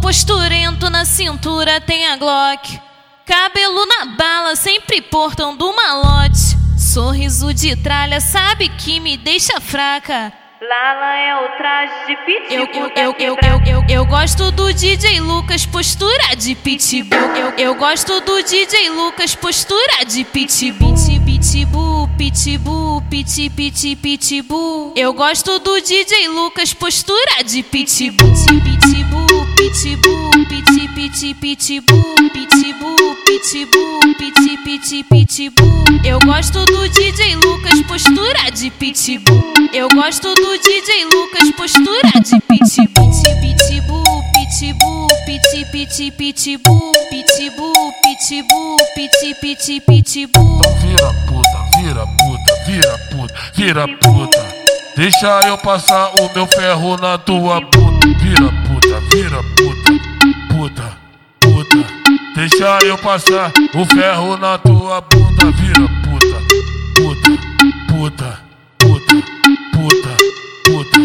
Posturento na cintura tem a Glock. Cabelo na bala, sempre portão do malote. Sorriso de tralha, sabe que me deixa fraca. Lala é o traje de pitbull. Eu, eu, eu, eu, eu, eu, eu gosto do DJ Lucas, postura de pitbull. Eu, eu gosto do DJ Lucas, postura de pitbull. Pitbull, pitbull, pit, pit, pitbull. Eu gosto do DJ Lucas, postura de pitbull. Pitbull, pitbull, pit, pit, pitbull. Pitbull, pitbull, pit, pit, pitbull. Eu gosto do DJ Lucas, postura de pitbull. Eu gosto do DJ Lucas, postura de pitbull. Pitbull, pitbull, pit, pit, pitbull. Pitbull, pitbull, pit, pit, pitbull. Então vira puta, vira puta, vira puta, vira puta. Deixa eu passar o meu ferro na tua puta. Vira puta, vira puta, puta, puta. Deixa eu passar o ferro na tua bunda. Vira puta, puta, puta, puta, puta, puta,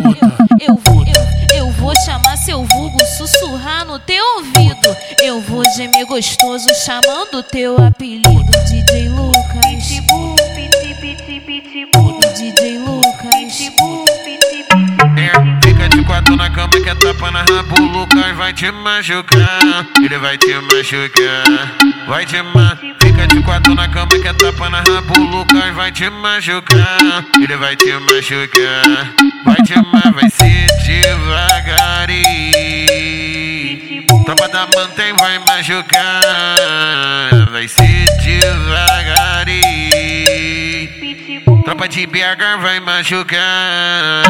puta. Eu, eu, eu, eu vou chamar seu vulgo, sussurrar no teu ouvido. Eu vou gemer gostoso, chamando teu apelido. DJ Lucas. Pitbull, piti, piti, pitbull. DJ Lucas. Pitbull, na cama que é tapa na rabo, o Lucas vai te machucar. Ele vai te machucar, vai te ma. Fica de quatro na cama que é tapa na rabo, o Lucas vai te machucar. Ele vai te machucar, vai te ma, vai ser devagarinho. Tropa da mantém vai machucar, vai ser devagarinho. Tropa de BH vai machucar.